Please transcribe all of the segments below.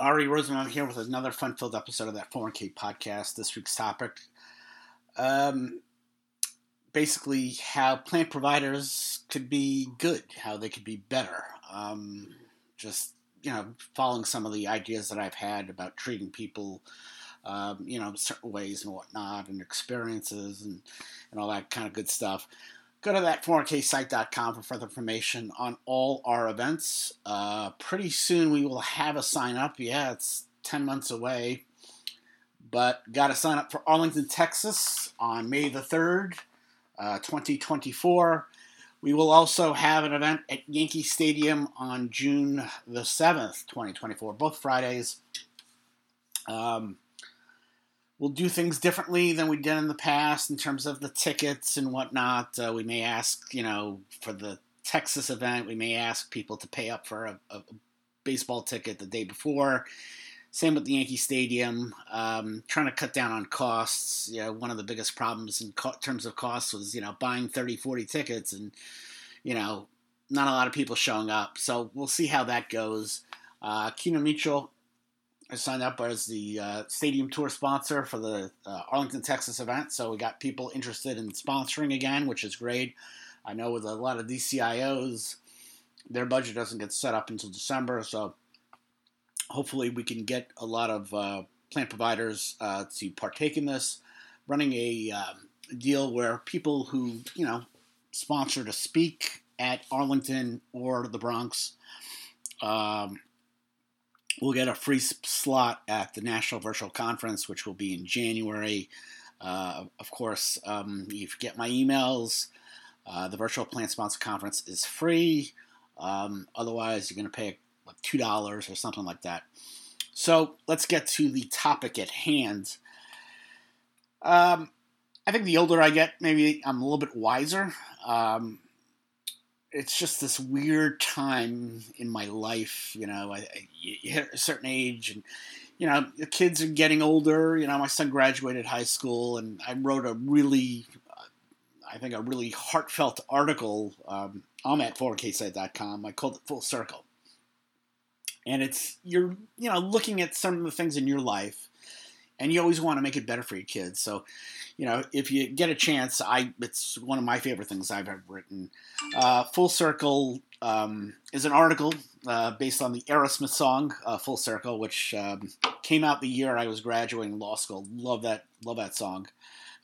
Ary Rosenbaum here with another fun-filled episode of that 4K podcast. This week's topic, um, basically, how plan providers could be good, how they could be better. Um, just you know, following some of the ideas that I've had about treating people, um, you know, certain ways and whatnot, and experiences and and all that kind of good stuff. Go to that 4ksite.com for further information on all our events. Uh, pretty soon we will have a sign up. Yeah, it's 10 months away. But got to sign up for Arlington, Texas on May the 3rd, uh, 2024. We will also have an event at Yankee Stadium on June the 7th, 2024, both Fridays. Um, we'll do things differently than we did in the past in terms of the tickets and whatnot. Uh, we may ask, you know, for the Texas event, we may ask people to pay up for a, a baseball ticket the day before. Same with the Yankee Stadium. Um, trying to cut down on costs. You know, one of the biggest problems in co- terms of costs was, you know, buying 30, 40 tickets and, you know, not a lot of people showing up. So we'll see how that goes. Uh, Kino Mutual I signed up as the uh, stadium tour sponsor for the uh, Arlington, Texas event. So we got people interested in sponsoring again, which is great. I know with a lot of DCIOs, their budget doesn't get set up until December. So hopefully we can get a lot of uh, plan providers uh, to partake in this. Running a um, deal where people who, you know, sponsor to speak at Arlington or the Bronx. Um, we'll get a free slot at the National Virtual Conference, which will be in January. Uh, of course, um, you get my emails. Uh, the Virtual Plan Sponsor Conference is free. Um, otherwise, you're going to pay like two dollars or something like that. So let's get to the topic at hand. Um, I think the older I get, maybe I'm a little bit wiser. Um, it's just this weird time in my life. You know, I, I, you hit a certain age, and you know the kids are getting older. You know, my son graduated high school, and I wrote a really, I think, a really heartfelt article. Um, I'm at 4ksite.com. I called it Full Circle, and it's you're you know looking at some of the things in your life, and you always want to make it better for your kids. So you know, if you get a chance, I it's one of my favorite things I've ever written. Uh, Full Circle um, is an article uh, based on the Aerosmith song uh, "Full Circle," which um, came out the year I was graduating law school. Love that, love that song.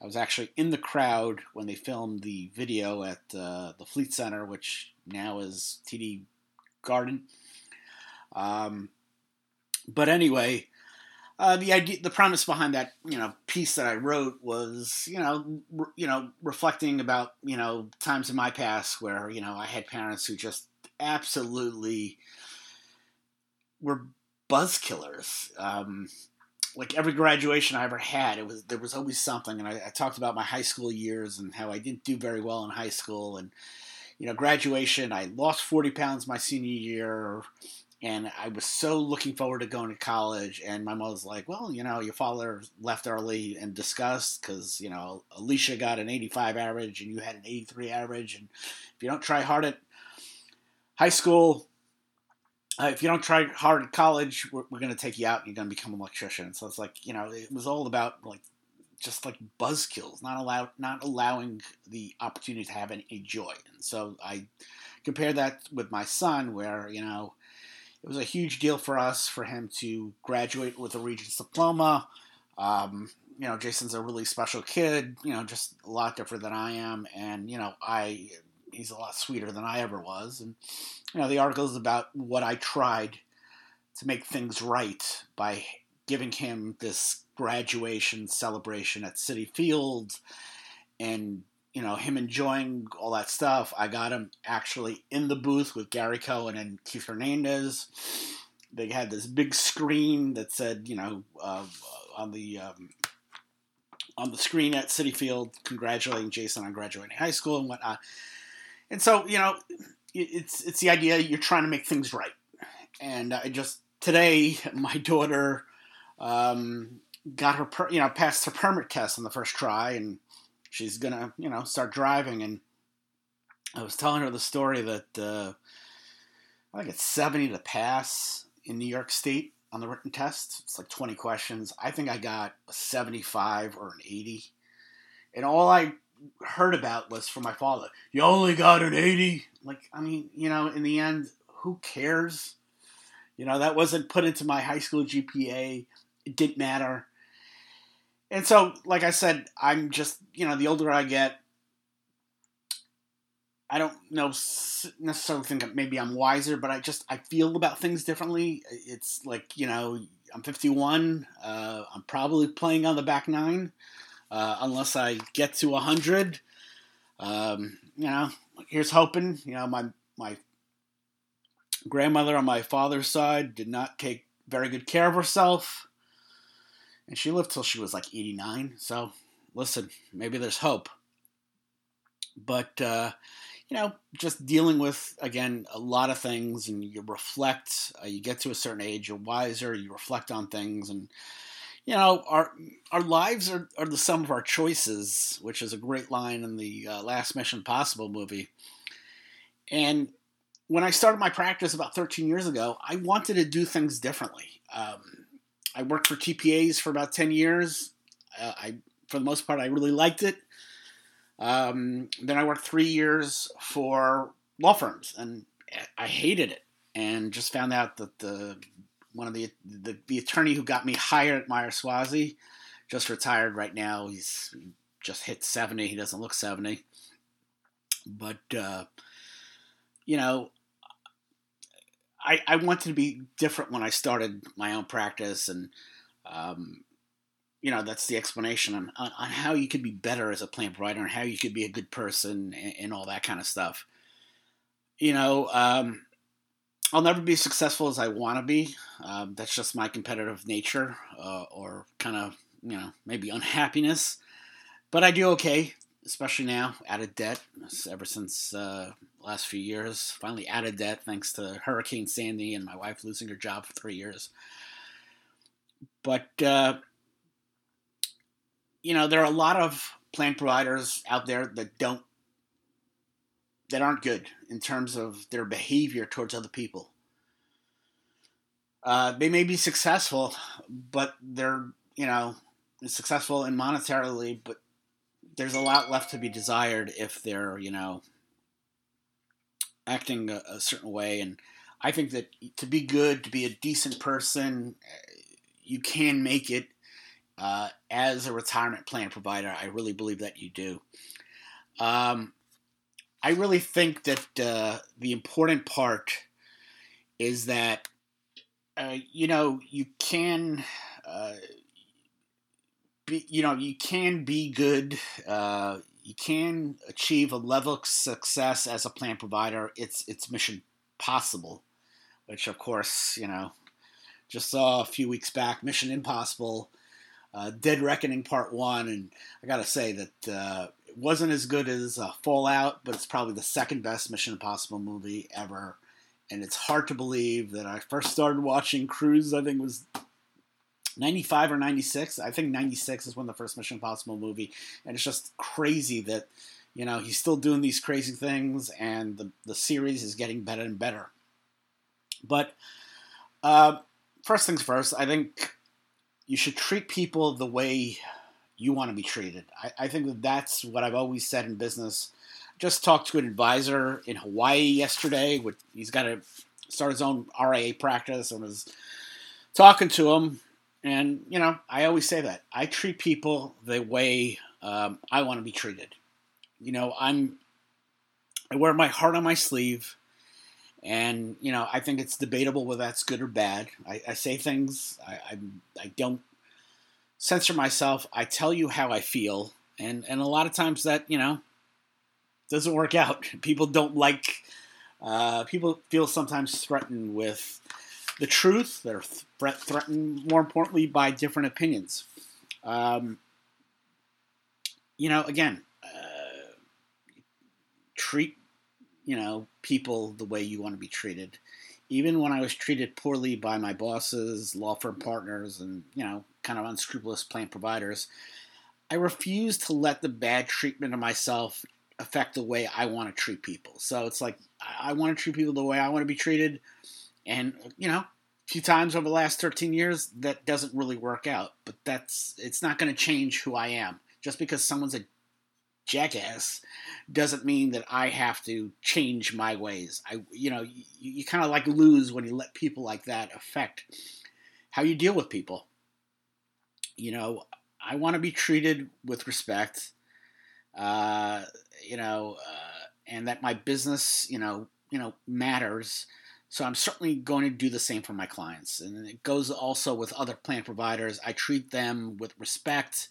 I was actually in the crowd when they filmed the video at uh, the Fleet Center, which now is TD Garden. Um, but anyway, uh, the idea, the premise behind that, you know, piece that I wrote was, you know, re- you know, reflecting about, you know, times in my past where, you know, I had parents who just absolutely were buzz killers. Um, like every graduation I ever had, it was there was always something, and I, I talked about my high school years and how I didn't do very well in high school, and you know, graduation, I lost forty pounds my senior year and I was so looking forward to going to college. And my was like, "Well, you know, your father left early and discussed because you know Alicia got an 85 average and you had an 83 average, and if you don't try hard at high school." Uh, if you don't try hard at college, we're, we're going to take you out and you're going to become an electrician. So it's like, you know, it was all about like just like buzzkills, not allow, not allowing the opportunity to have any, joy. And so I compare that with my son, where you know it was a huge deal for us for him to graduate with a Regents diploma. Um, you know, Jason's a really special kid. You know, just a lot different than I am, and you know, I he's a lot sweeter than I ever was. And you know, the article is about what I tried to make things right by giving him this graduation celebration at Citi Field and you know, him enjoying all that stuff. I got him actually in the booth with Gary Cohen and Keith Hernandez. They had this big screen that said, you know, uh, on the um, on the screen at Citi Field, congratulating Jason on graduating high school and whatnot. And so, you know, it's it's the idea you're trying to make things right. And I just today, my daughter um, got her, per, you know, passed her permit test on the first try, and she's gonna you know start driving and i was telling her the story that uh, i think it's 70 to pass in new york state on the written test. It's like 20 questions. I think I got a 75 or an 80. And all I heard about was from my father. You only got an 80? Like, I mean, you know, in the end, who cares? You know, that wasn't put into my high school GPA. It didn't matter. And so, like I said, I'm just, you know, the older I get, I don't know necessarily think maybe I'm wiser, but I just I feel about things differently. It's like you know I'm 51. Uh, I'm probably playing on the back nine uh, unless I get to 100. Um, you know, here's hoping. You know, my my grandmother on my father's side did not take very good care of herself, and she lived till she was like 89. So listen, maybe there's hope. But uh, you know, just dealing with again a lot of things, and you reflect. Uh, you get to a certain age, you're wiser. You reflect on things, and you know, our our lives are, are the sum of our choices, which is a great line in the uh, last Mission Possible movie. And when I started my practice about 13 years ago, I wanted to do things differently. Um, I worked for TPAs for about 10 years. Uh, I, for the most part, I really liked it. Um, then I worked three years for law firms, and I hated it. And just found out that the one of the the, the attorney who got me hired at Meyer Suozzi just retired right now. He's just hit seventy. He doesn't look seventy, but uh, you know, I I wanted to be different when I started my own practice, and um, you know that's the explanation on, on, on, how you could be better as a plan provider and how you could be a good person and, and all that kind of stuff. You know um, i'll never be successful as i want to be. Um, that's just my competitive nature uh, or kind of you know maybe unhappiness but i do okay especially now out of debt ever since uh, last few years finally out of debt thanks to hurricane sandy and my wife losing her job for three years but uh, you know, there are a lot of plan providers out there that don't that aren't good in terms of their behavior towards other people. Uh, they may be successful, but they're you know successful in monetarily, but there's a lot left to be desired if they're you know acting a, a certain way. And I think that to be good, to be a decent person, you can make it uh, as a retirement plan provider, I really believe that you do. Um, I really think that uh, the important part is that uh, you know you can uh, be you know you can be good. Uh, you can achieve a level of success as a plan provider. It's it's mission possible, which of course you know just saw a few weeks back. Mission Impossible uh, Dead Reckoning Part One, and I gotta say that uh, it wasn't as good as uh, Fallout, but it's probably the second best Mission Impossible movie ever. And it's hard to believe that I first started watching Cruise. I think was 95 or 96. I think 96 is when the first Mission Impossible movie, and it's just crazy that you know he's still doing these crazy things, and the the series is getting better and better. But uh, first things first, I think you should treat people the way you want to be treated. I, I think that that's what I've always said in business. Just talked to an advisor in Hawaii yesterday. With, he's got to start his own RIA practice and was talking to him. And, you know, I always say that. I treat people the way um, I want to be treated. You know, I'm, I wear my heart on my sleeve. And you know, I think it's debatable whether that's good or bad. I, I say things. I, I, I don't censor myself. I tell you how I feel, and and a lot of times that you know doesn't work out. People don't like. Uh, people feel sometimes threatened with the truth. They're th- threatened, more importantly, by different opinions. Um, you know, again, uh, treat you know, people the way you want to be treated. Even when I was treated poorly by my bosses, law firm partners, and, you know, kind of unscrupulous plan providers, I refused to let the bad treatment of myself affect the way I want to treat people. So it's like, I want to treat people the way I want to be treated. And, you know, a few times over the last 13 years that doesn't really work out. But that's it's not going to change who i am. Just because someone's a jackass doesn't mean that i have to change my ways. I you know you, you kind of like lose when you let people like that affect how you deal with people. You know i want to be treated with respect uh, you know uh, and that my business you know you know matters so I'm certainly going to do the same for my clients. And it goes also with other plan providers. I treat them with respect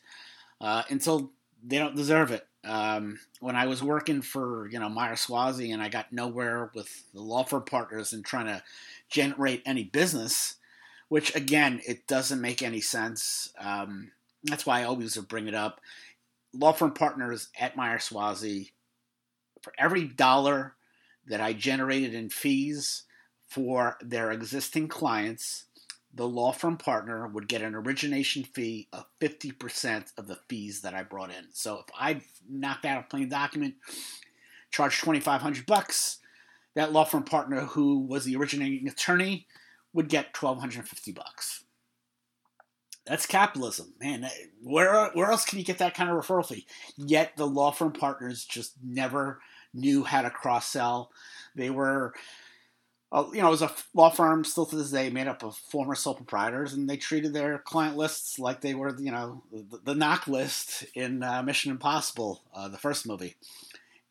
uh, until they don't deserve it. Um, when I was working for, you know, Meyer Suozzi and I got nowhere with the law firm partners and trying to generate any business, which again, it doesn't make any sense. Um, that's why I always bring it up. Law firm partners at Meyer Suozzi, for every dollar that I generated in fees, for their existing clients, the law firm partner would get an origination fee of 50% of the fees that I brought in. So if I knocked out a plan document, charged 2500 bucks, that law firm partner who was the originating attorney would get 1250 bucks. That's capitalism, man. Where where else can you get that kind of referral fee? Yet the law firm partners just never knew how to cross sell. They were uh, you know, it was a law firm still to this day made up of former sole proprietors, and they treated their client lists like they were, you know, the, the knock list in uh, Mission Impossible, uh, the first movie.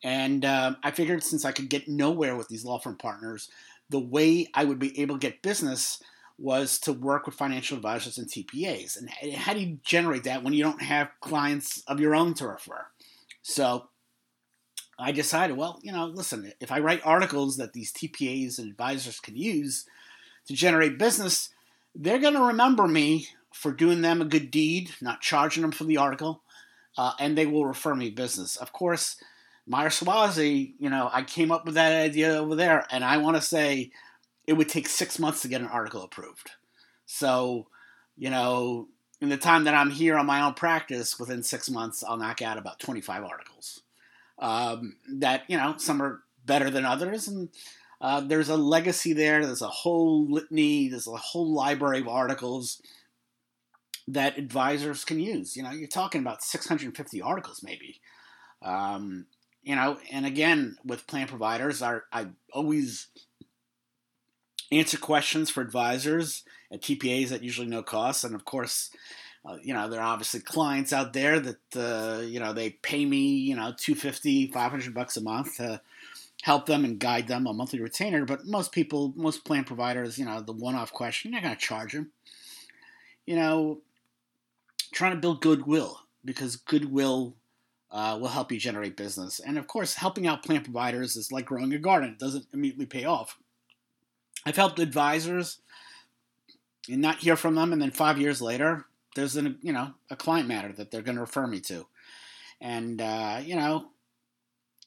And um, I figured since I could get nowhere with these law firm partners, the way I would be able to get business was to work with financial advisors and TPAs. And how do you generate that when you don't have clients of your own to refer? So I decided, well, you know, listen, if I write articles that these TPAs and advisors can use to generate business, they're going to remember me for doing them a good deed, not charging them for the article, uh, and they will refer me business. Of course, Meyer Suozzi, you know, I came up with that idea over there, and I want to say it would take six months to get an article approved. So, you know, in the time that I'm here on my own practice, within six months, I'll knock out about 25 articles um, that you know some are better than others, and uh, there's a legacy there. There's a whole litany. There's a whole library of articles that advisors can use. You know, you're talking about 650 articles, maybe. Um, you know, and again, with plan providers, I, I always answer questions for advisors at TPAs at usually no cost, and of course, uh, you know, there are obviously clients out there that, uh, you know, they pay me, you know, 250, 500 bucks a month to help them and guide them a monthly retainer. But most people, most plan providers, you know, the one off question, you're not going to charge them. You know, trying to build goodwill because goodwill uh, will help you generate business. And of course, helping out plan providers is like growing a garden, it doesn't immediately pay off. I've helped advisors and not hear from them, and then five years later, there's a you know a client matter that they're going to refer me to, and uh, you know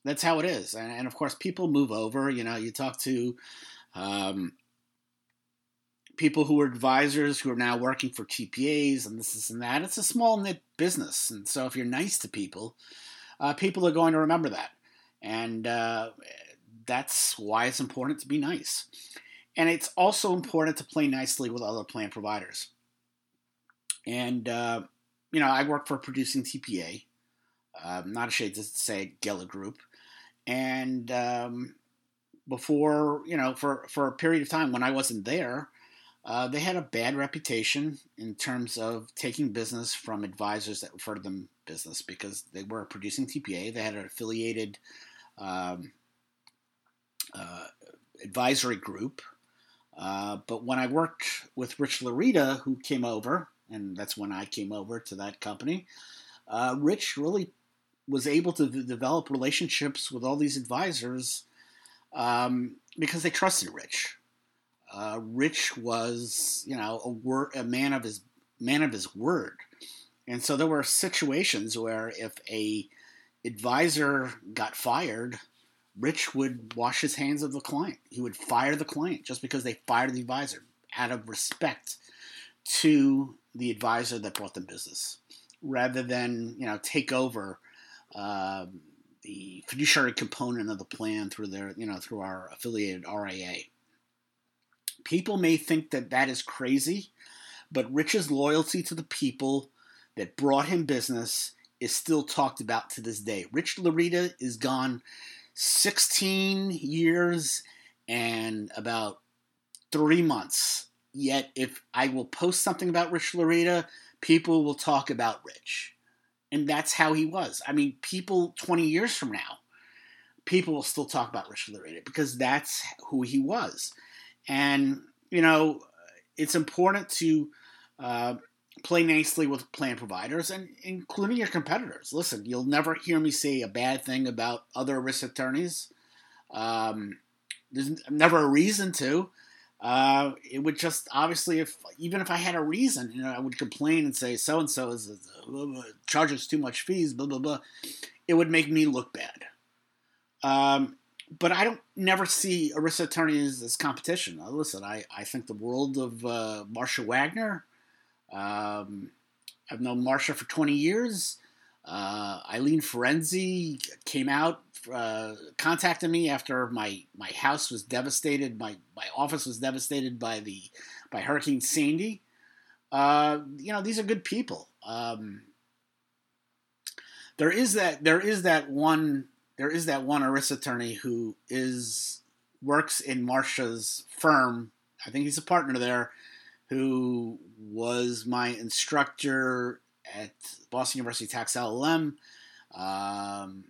that's how it is. And, and, of course, people move over. You know, you talk to um, people who are advisors who are now working for TPAs and this, this and that. It's a small knit business, and so if you're nice to people, uh, people are going to remember that, and uh, that's why it's important to be nice. And it's also important to play nicely with other plan providers. And, uh, you know, I work for a producing TPA. Um, not ashamed to say Geller Group. And um, before, you know, for, for a period of time when I wasn't there, uh, they had a bad reputation in terms of taking business from advisors that referred them business because they were a producing TPA. They had an affiliated um, uh, advisory group. Uh, but when I worked with Rich Larita, who came over, and that's when I came over to that company. Uh, Rich really was able to develop relationships with all these advisors um, because they trusted Rich. Uh, Rich was, you know, a word, a man of his man of his word, and so there were situations where if a advisor got fired, Rich would wash his hands of the client. He would fire the client just because they fired the advisor out of respect to the advisor that brought them business, rather than you know take over uh, the fiduciary component of the plan through their you know through our affiliated RIA. People may think that that is crazy, but Rich's loyalty to the people that brought him business is still talked about to this day. Rich Larita is gone 16 years and about three months. Yet, if I will post something about Rich Larita, people will talk about Rich. And that's how he was. I mean, people 20 years from now, people will still talk about Rich Larita because that's who he was. And, you know, it's important to uh, play nicely with plan providers and including your competitors. Listen, you'll never hear me say a bad thing about other ERISA attorneys. Um, there's never a reason to. Uh, it would just obviously, if even if I had a reason, you know, I would complain and say so and so is uh, charges too much fees, blah blah blah. It would make me look bad. Um, but I don't never see ERISA attorneys as competition. Now, listen, I, I think the world of uh, Marcia Wagner. Um, I've known Marcia for 20 years. Uh, Ilene Ferenczy came out, uh, contacted me after my, my house was devastated. My, my office was devastated by the by Hurricane Sandy. Uh, you know, these are good people. Um, there is that there is that one there is that one ERISA attorney who is works in Marcia's firm. I think he's a partner there, who was my instructor at Boston University Tax LLM. Um,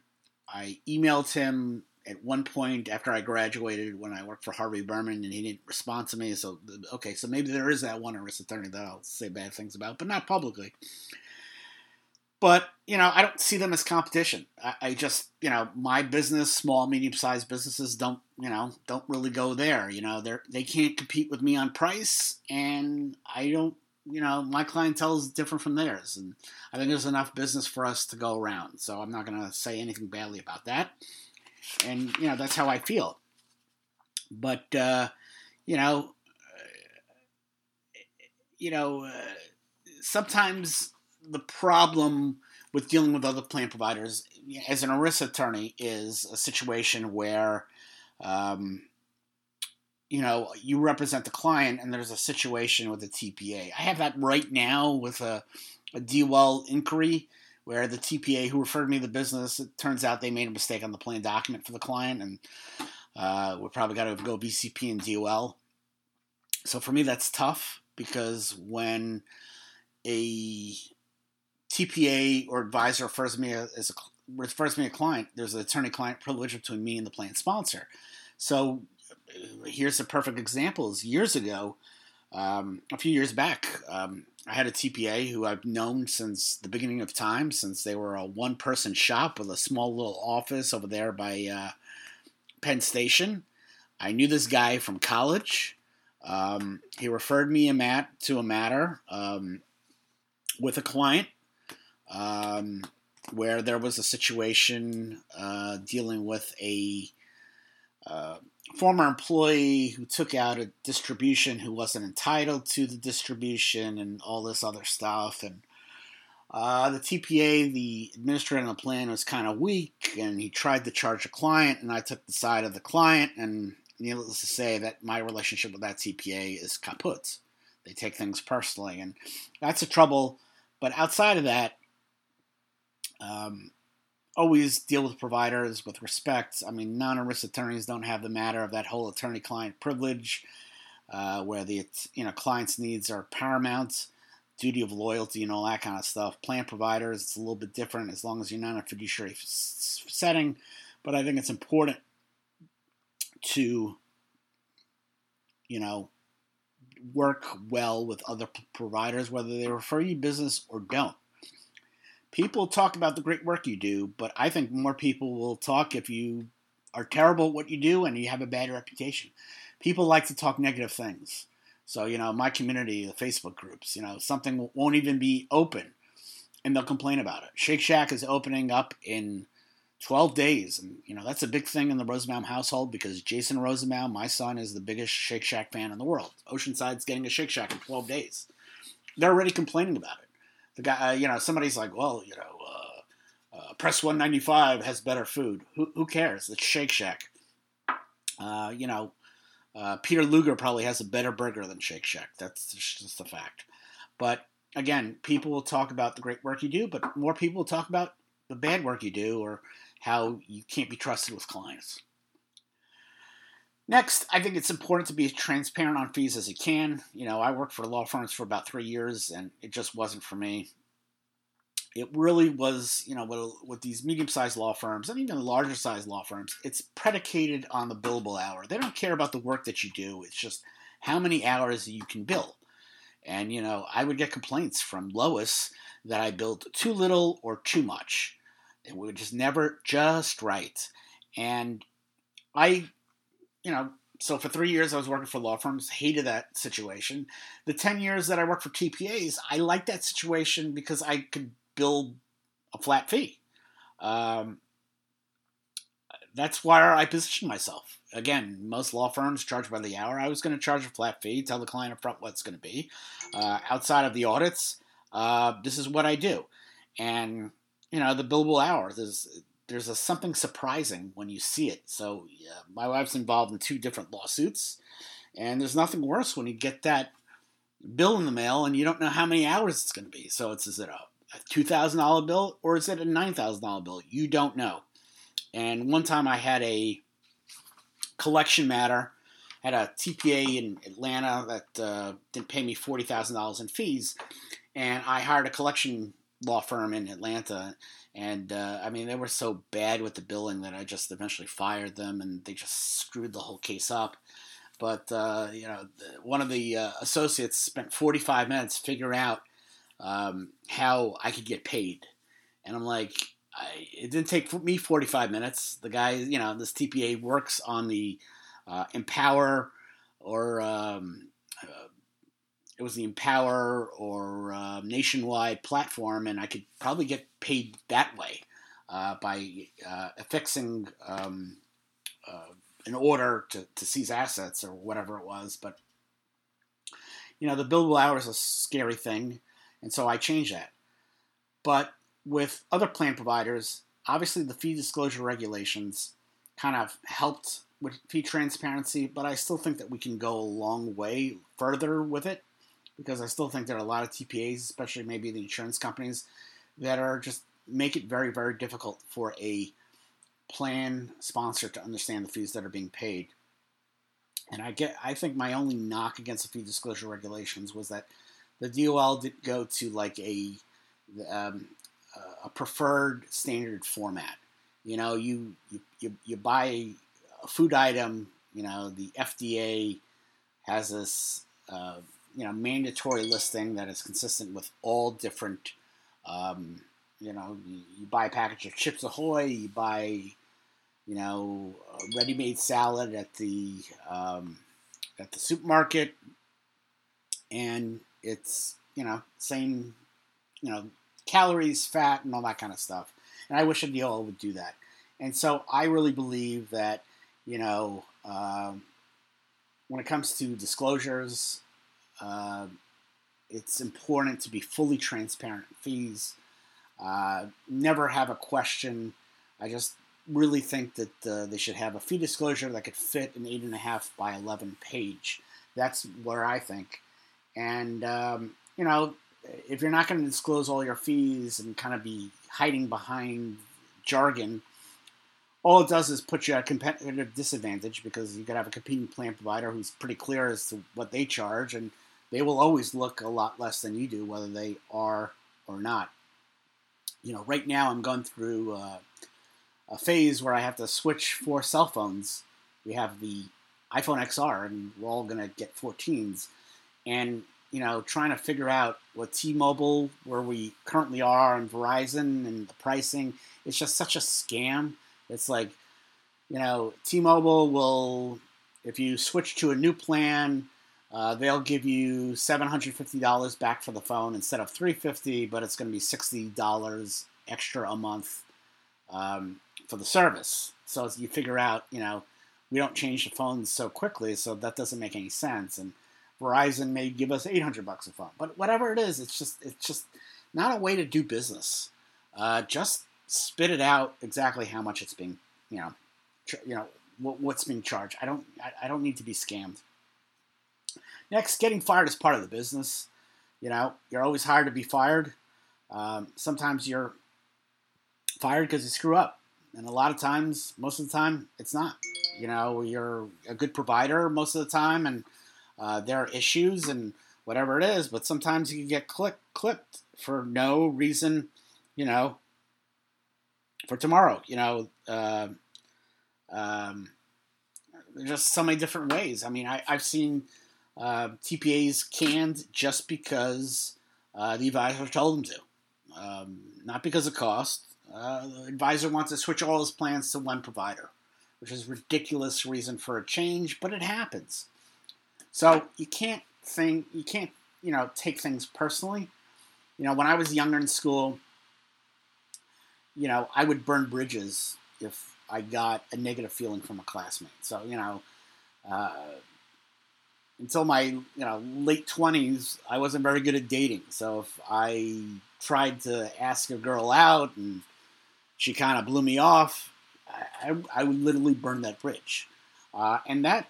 I emailed him at one point after I graduated when I worked for Harvey Berman, and he didn't respond to me. So, okay, so maybe there is that one ERISA attorney that I'll say bad things about, but not publicly. But you know, I don't see them as competition. I, I just, you know, my business, small, medium-sized businesses, don't, you know, don't really go there. You know, they're they can't compete with me on price, and I don't you know, my clientele is different from theirs, and I think there's enough business for us to go around. So I'm not going to say anything badly about that. And you know, that's how I feel. But uh, you know, uh, you know, uh, sometimes the problem with dealing with other plan providers as an ERISA attorney is a situation where um, you know, you represent the client and there's a situation with the TPA. I have that right now with a, a DWell inquiry where the TPA who referred me to the business, it turns out they made a mistake on the plan document for the client and uh, we probably got to go VCP and DOL. So for me, that's tough because when a TPA or advisor refers me as a refers me a client, there's an attorney-client privilege between me and the plan sponsor. So here's a perfect example. Is years ago, um, a few years back, um, I had a TPA who I've known since the beginning of time, since they were a one-person shop with a small little office over there by uh, Penn Station. I knew this guy from college. Um, he referred me a mat to a matter um, with a client um, where there was a situation uh, dealing with a uh, former employee who took out a distribution who wasn't entitled to the distribution and all this other stuff. And uh, the TPA, the administrator on the plan, was kind of weak, and he tried to charge a client, and I took the side of the client. And needless to say, that my relationship with that TPA is kaput. They take things personally, and that's a trouble. But outside of that, um, always deal with providers with respect. I mean, non-ERISA attorneys don't have the matter of that whole attorney-client privilege, uh, where the you know client's needs are paramount, duty of loyalty, and all that kind of stuff. Plan providers, it's a little bit different as long as you're not in a fiduciary f- setting. But I think it's important to, you know, work well with other p- providers, whether they refer you business or don't people talk about the great work you do, but I think more people will talk if you are terrible at what you do and you have a bad reputation. People like to talk negative things. So, you know, my community, the Facebook groups, you know, something won't even be open and they'll complain about it. Shake Shack is opening up in 12 days. And, you know, that's a big thing in the Rosenbaum household because Jason Rosenbaum, my son, is the biggest Shake Shack fan in the world. Oceanside's getting a Shake Shack in 12 days. They're already complaining about it the guy, uh, you know, somebody's like, well, you know, uh, uh, Press 195 has better food. Who, who cares? It's Shake Shack. Uh, you know, Uh, Peter Luger probably has a better burger than Shake Shack. That's just a fact. But again, people will talk about the great work you do, but more people will talk about the bad work you do or how you can't be trusted with clients. Next, I think it's important to be as transparent on fees as you can. You know, I worked for law firms for about three years, and it just wasn't for me. It really was, you know, with, with these medium-sized law firms and even larger-sized law firms, it's predicated on the billable hour. They don't care about the work that you do. It's just how many hours you can bill. And you know, I would get complaints from Lois that I billed too little or too much. It was just never just right. And I you know, so for three years I was working for law firms, hated that situation. The 10 years that I worked for TPAs, I liked that situation because I could build a flat fee. Um, that's where I positioned myself. Again, most law firms charge by the hour. I was going to charge a flat fee, tell the client upfront what it's going to be. Uh, outside of the audits, uh, this is what I do. And, you know, the billable hours is there's a something surprising when you see it. So yeah, my wife's involved in two different lawsuits, and there's nothing worse when you get that bill in the mail and you don't know how many hours it's going to be. So it's is it a, two thousand dollar bill or is it a nine thousand dollar bill? You don't know. And one time I had a collection matter, had a TPA in Atlanta that uh, didn't pay me forty thousand dollars in fees, and I hired a collection law firm in Atlanta and uh, I mean, they were so bad with the billing that I just eventually fired them, and they just screwed the whole case up. But uh, you know, one of the uh, associates spent 45 minutes figuring out um, how I could get paid, and I'm like, I, it didn't take me 45 minutes. The guy, you know, this TPA works on the uh, Empower or um, it was the Empower or uh, Nationwide platform, and I could probably get paid that way uh, by uh, affixing um, uh, an order to, to seize assets or whatever it was. But you know, the billable hour is a scary thing, and so I changed that. But with other plan providers, obviously the fee disclosure regulations kind of helped with fee transparency, but I still think that we can go a long way further with it because I still think there are a lot of TPAs, especially maybe the insurance companies, that are just make it very, very difficult for a plan sponsor to understand the fees that are being paid. And I get, I think my only knock against the fee disclosure regulations was that the DOL did go to like a um, a preferred standard format. You know, you you, you, buy a food item. You know, the FDA has this uh, you know mandatory listing that is consistent with all different. Um, you know, you, buy a package of Chips Ahoy, you buy, you know, ready-made salad at the um, at the supermarket, and it's you know same, you know, calories, fat, and all that kind of stuff. And I wish a DOL would do that. And so I really believe that you know. Um, when it comes to disclosures uh, it's important to be fully transparent fees. Uh, never have a question. I just really think that uh, they should have a fee disclosure that could fit an eight and a half by eleven page. That's where I think. And um, you know, if you're not going to disclose all your fees and kind of be hiding behind jargon, all it does is put you at a competitive disadvantage because you could have a competing plan provider who's pretty clear as to what they charge and they will always look a lot less than you do, whether they are or not. You know, right now I'm going through uh, a phase where I have to switch four cell phones. We have the iPhone XR, and we're all going to get 14s. And, you know, trying to figure out what T Mobile, where we currently are, and Verizon and the pricing, it's just such a scam. It's like, you know, T Mobile will, if you switch to a new plan, uh, they'll give you $750 back for the phone instead of $350, but it's going to be $60 extra a month um, for the service. So as you figure out, you know, we don't change the phones so quickly, so that doesn't make any sense. And Verizon may give us 800 bucks a phone, but whatever it is, it's just it's just not a way to do business. Uh, just spit it out exactly how much it's being, you know, you know, what, what's being charged. I don't I, I don't need to be scammed. Next, getting fired is part of the business. You know, you're always hired to be fired. Um, sometimes you're fired because you screw up, and a lot of times, most of the time, it's not. You know, you're a good provider most of the time, and uh, there are issues and whatever it is, but sometimes you can get click, clipped for no reason. You know, for tomorrow. You know, uh, um, just so many different ways. I mean, I, have seen uh, TPAs canned just because uh, the advisor told them to, um, not because of cost. Uh, the advisor wants to switch all his plans to one provider, which is ridiculous reason for a change, but it happens. So you can't think you can't you know take things personally. You know, when I was younger in school, you know, I would burn bridges if I got a negative feeling from a classmate. So, you know, uh, until my you know late twenties, I wasn't very good at dating. So if I tried to ask a girl out and she kind of blew me off, I, I, would literally burn that bridge. Uh, and that,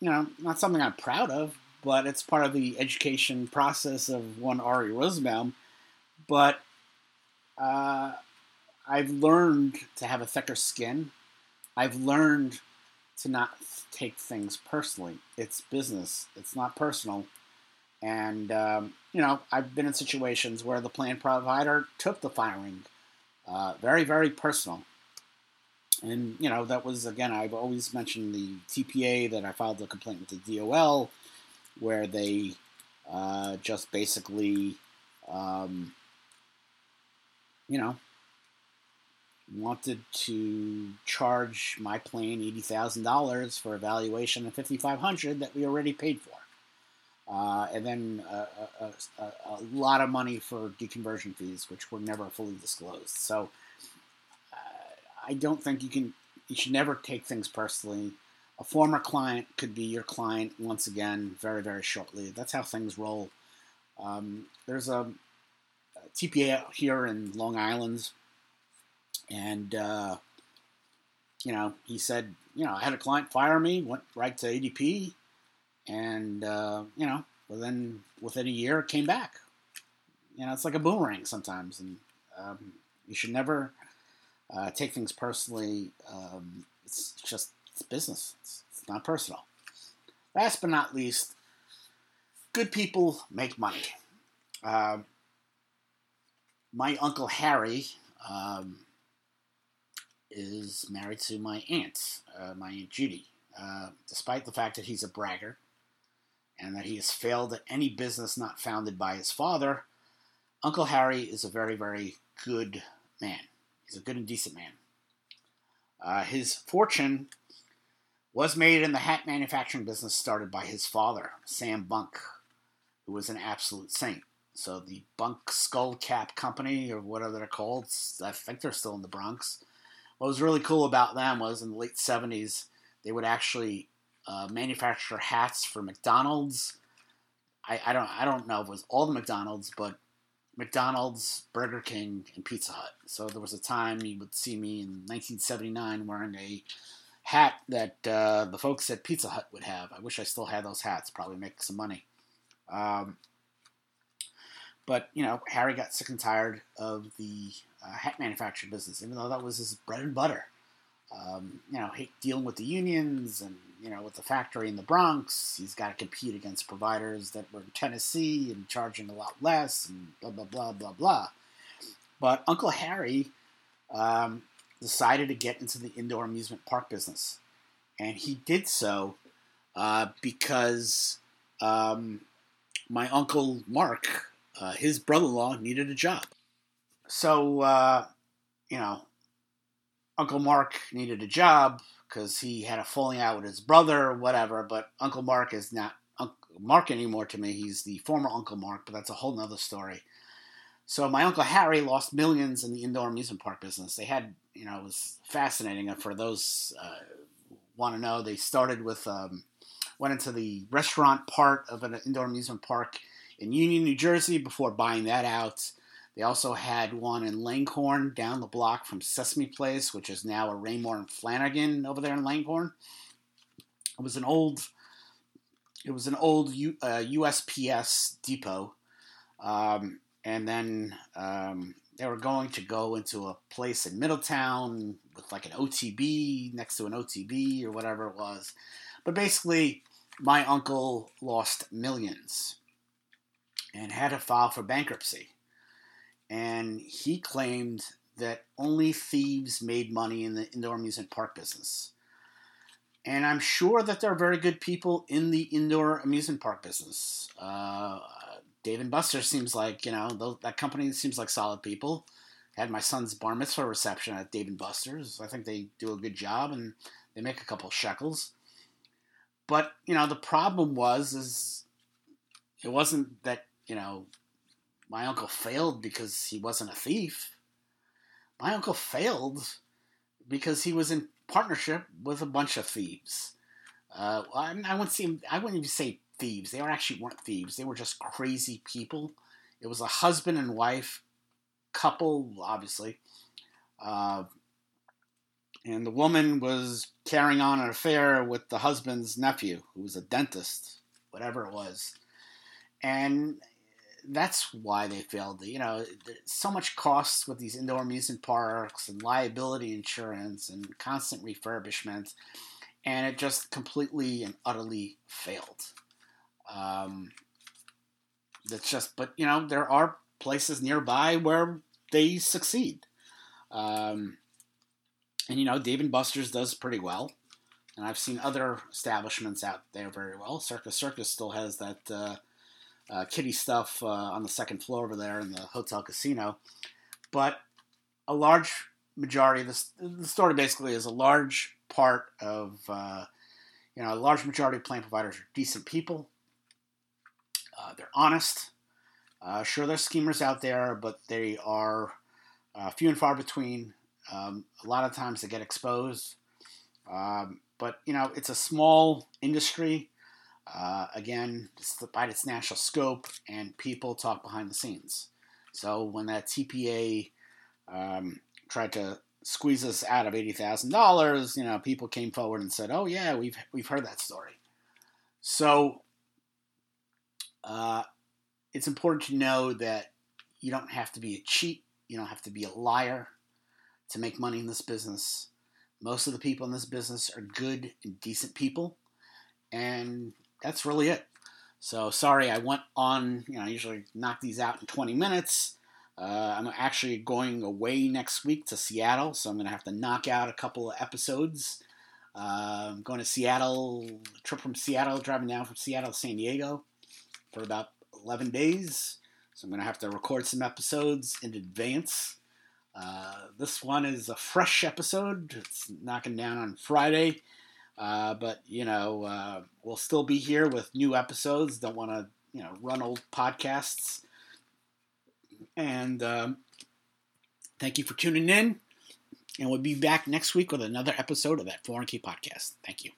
you know, not something I'm proud of, but it's part of the education process of one Ary Rosenbaum. But uh, I've learned to have a thicker skin. I've learned to not take things personally. It's business. It's not personal. And um, you know, I've been in situations where the plan provider took the firing uh, very, very personal. And you know, that was again. I've always mentioned the TPA that I filed a complaint with the DOL, where they uh, just basically, um, you know, wanted to charge my plane eighty thousand dollars for a valuation of fifty five hundred that we already paid for, uh, and then a, a, a, a, lot of money for deconversion fees, which were never fully disclosed. So uh, I don't think you can. You should never take things personally. A former client could be your client once again, very very shortly. That's how things roll. Um, there's a, a TPA here in Long Island and uh, you know, he said, you know, I had a client fire me, went right to ADP, and uh, you know, within within a year, came back. You know, it's like a boomerang sometimes, and um, you should never uh, take things personally. Um, it's just it's business. It's, it's not personal. Last but not least, good people make money. Uh, my uncle Harry um, is married to my aunt, uh, my aunt Judy. Uh, despite the fact that he's a bragger and that he has failed at any business not founded by his father, Uncle Harry is a very, very good man. He's a good and decent man. Uh, his fortune was made in the hat manufacturing business started by his father, Sam Bunk, who was an absolute saint. So the Bunk Skull Cap Company, or whatever they're called, I think they're still in the Bronx what was really cool about them was in the late 70s, they would actually uh, manufacture hats for McDonald's. I, I don't I don't know if it was all the McDonald's, but McDonald's, Burger King, and Pizza Hut. So there was a time you would see me in 1979 wearing a hat that uh, the folks at Pizza Hut would have. I wish I still had those hats. Probably make some money. Um, but you know, Harry got sick and tired of the uh, hat manufacturing business, even though that was his bread and butter. Um, you know, dealing with the unions and you know with the factory in the Bronx, he's got to compete against providers that were in Tennessee and charging a lot less, and blah blah blah blah blah. But Uncle Harry um, decided to get into the indoor amusement park business, and he did so uh, because um, my uncle Mark, uh, his brother-in-law, needed a job so uh, you know, Uncle Mark needed a job because he had a falling out with his brother or whatever. But Uncle Mark is not Uncle Mark anymore to me. He's the former Uncle Mark, but that's a whole nother story. So my uncle Harry lost millions in the indoor amusement park business. They had, you know, it was fascinating. And for those uh, want to know, they started with um, went into the restaurant part of an indoor amusement park in Union, New Jersey, before buying that out They also had one in Langhorne down the block from Sesame Place, which is now a Raymour and Flanigan over there in Langhorne. It was an old, it was an old U, uh, USPS depot, um, and then um, they were going to go into a place in Middletown with like an OTB next to an OTB or whatever it was. But basically, my uncle lost millions and had to file for bankruptcy. And he claimed that only thieves made money in the indoor amusement park business. And I'm sure that there are very good people in the indoor amusement park business. Uh, Dave and Buster seems like, you know, that company seems like solid people. Had my son's bar mitzvah reception at Dave and Buster's. I think they do a good job and they make a couple shekels. But, you know, the problem was is it wasn't that, you know, my uncle failed because he wasn't a thief. My uncle failed because he was in partnership with a bunch of thieves. Uh, I, I wouldn't see. I wouldn't even say thieves. They were actually weren't thieves. They were just crazy people. It was a husband and wife couple, obviously, uh, and the woman was carrying on an affair with the husband's nephew, who was a dentist, whatever it was, and that's why they failed. You know, so much costs with these indoor amusement parks and liability insurance and constant refurbishment, and it just completely and utterly failed. Um, that's just, but you know, there are places nearby where they succeed. Um, and you know, Dave and Buster's does pretty well, and I've seen other establishments out there very well. Circus Circus still has that uh, uh, kitty stuff uh, on the second floor over there in the hotel casino, but a large majority of this, the story basically is a large part of uh, you know a large majority of plan providers are decent people uh, they're honest. Uh, sure, there's schemers out there, but they are uh, few and far between. Um, a lot of times they get exposed. Um, but, you know, it's a small industry. Uh, again, despite its national scope, and people talk behind the scenes. So when that TPA um, tried to squeeze us out of eighty thousand dollars, you know, people came forward and said, "Oh yeah, we've we've heard that story." So uh, it's important to know that you don't have to be a cheat, you don't have to be a liar to make money in this business. Most of the people in this business are good and decent people, and that's really it. So sorry, I went on. You know, I usually knock these out in 20 minutes. Uh, I'm actually going away next week to Seattle, so I'm going to have to knock out a couple of episodes. Uh, I'm going to Seattle, trip from Seattle, driving down from Seattle to San Diego for about 11 days. So I'm going to have to record some episodes in advance. Uh, this one is a fresh episode. It's knocking down on Friday. Uh, but, you know, uh, we'll still be here with new episodes. Don't want to, you know, run old podcasts. And um, thank you for tuning in. And we'll be back next week with another episode of that 401(k) podcast. Thank you.